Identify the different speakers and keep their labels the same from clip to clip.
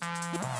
Speaker 1: Thank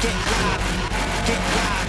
Speaker 1: Get live. Get live.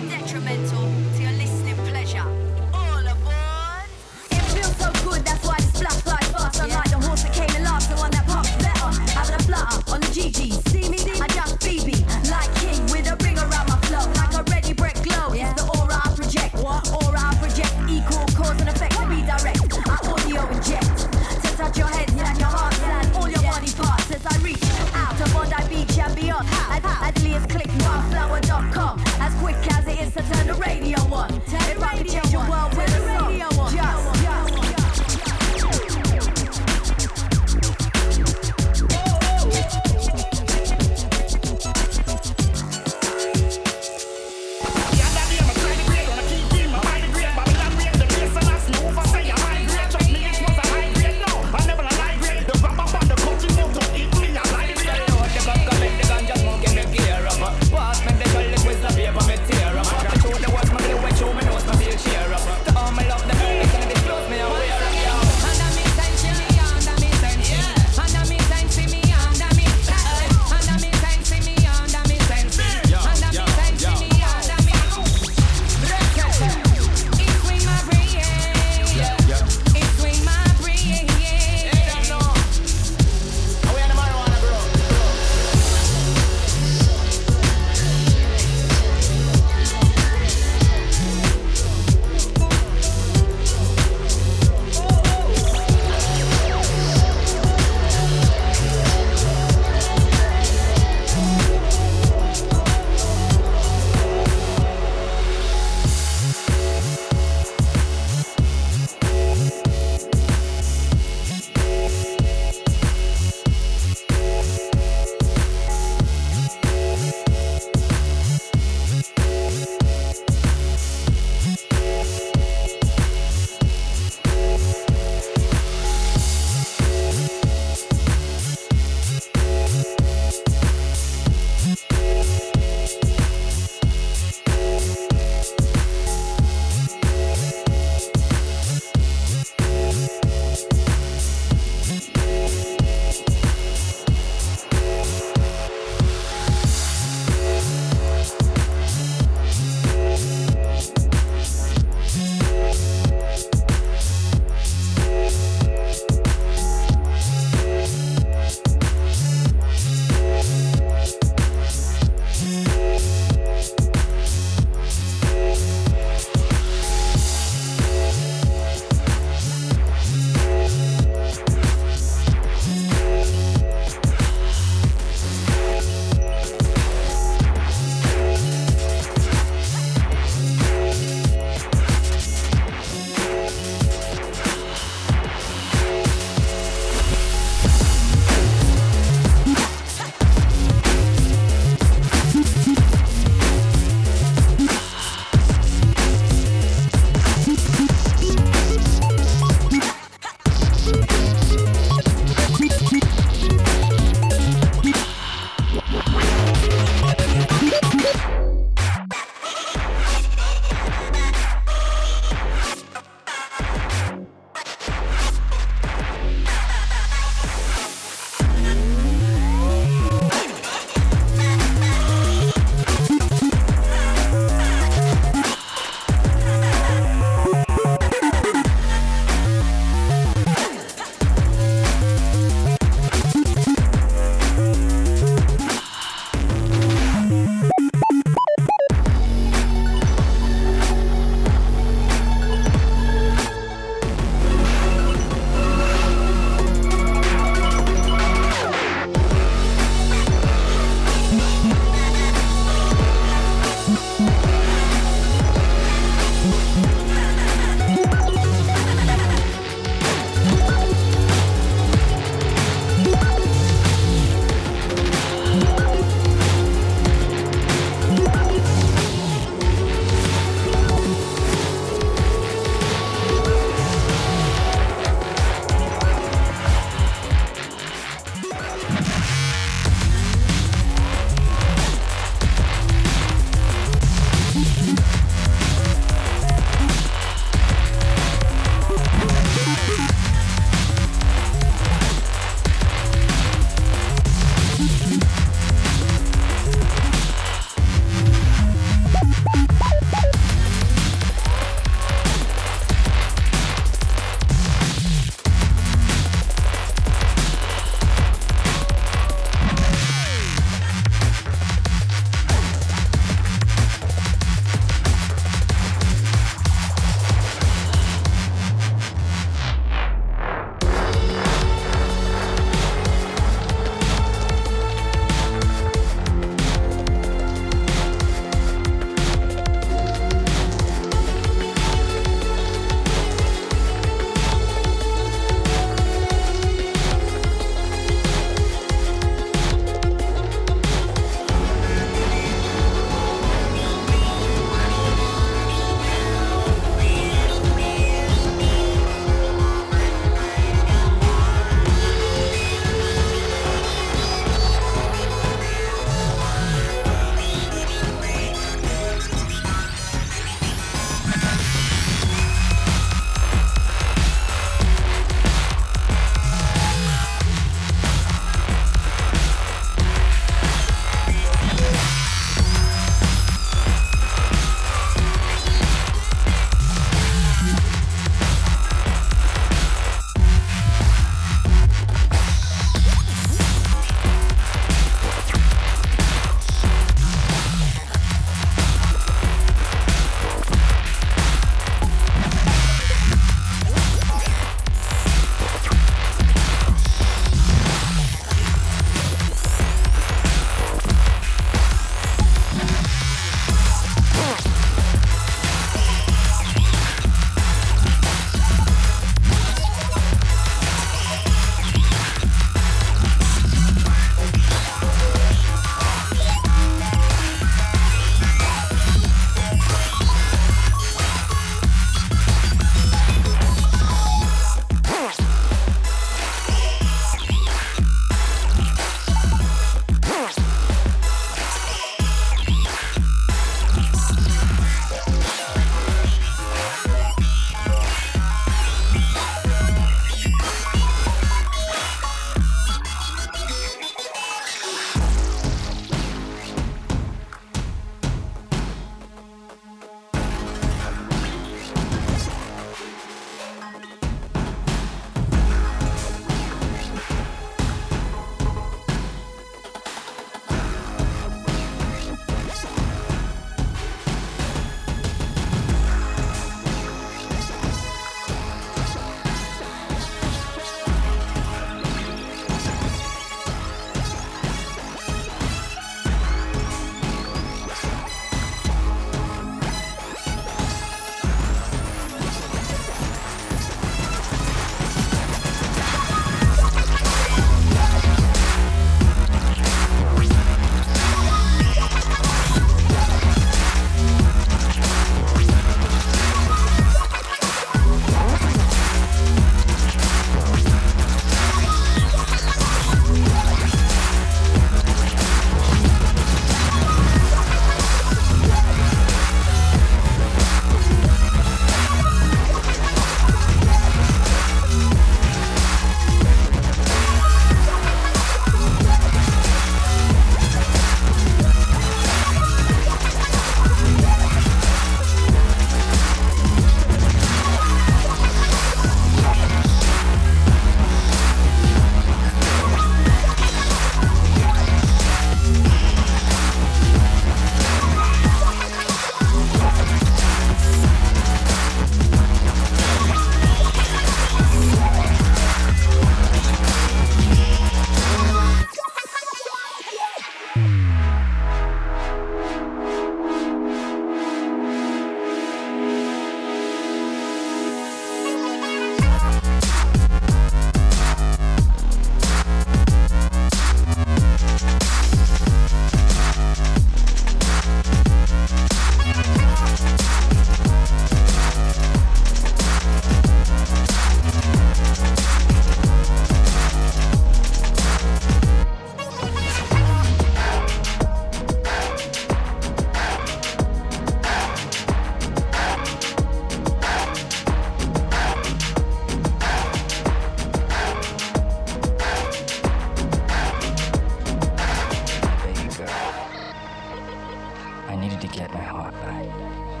Speaker 1: I needed to get my heart back.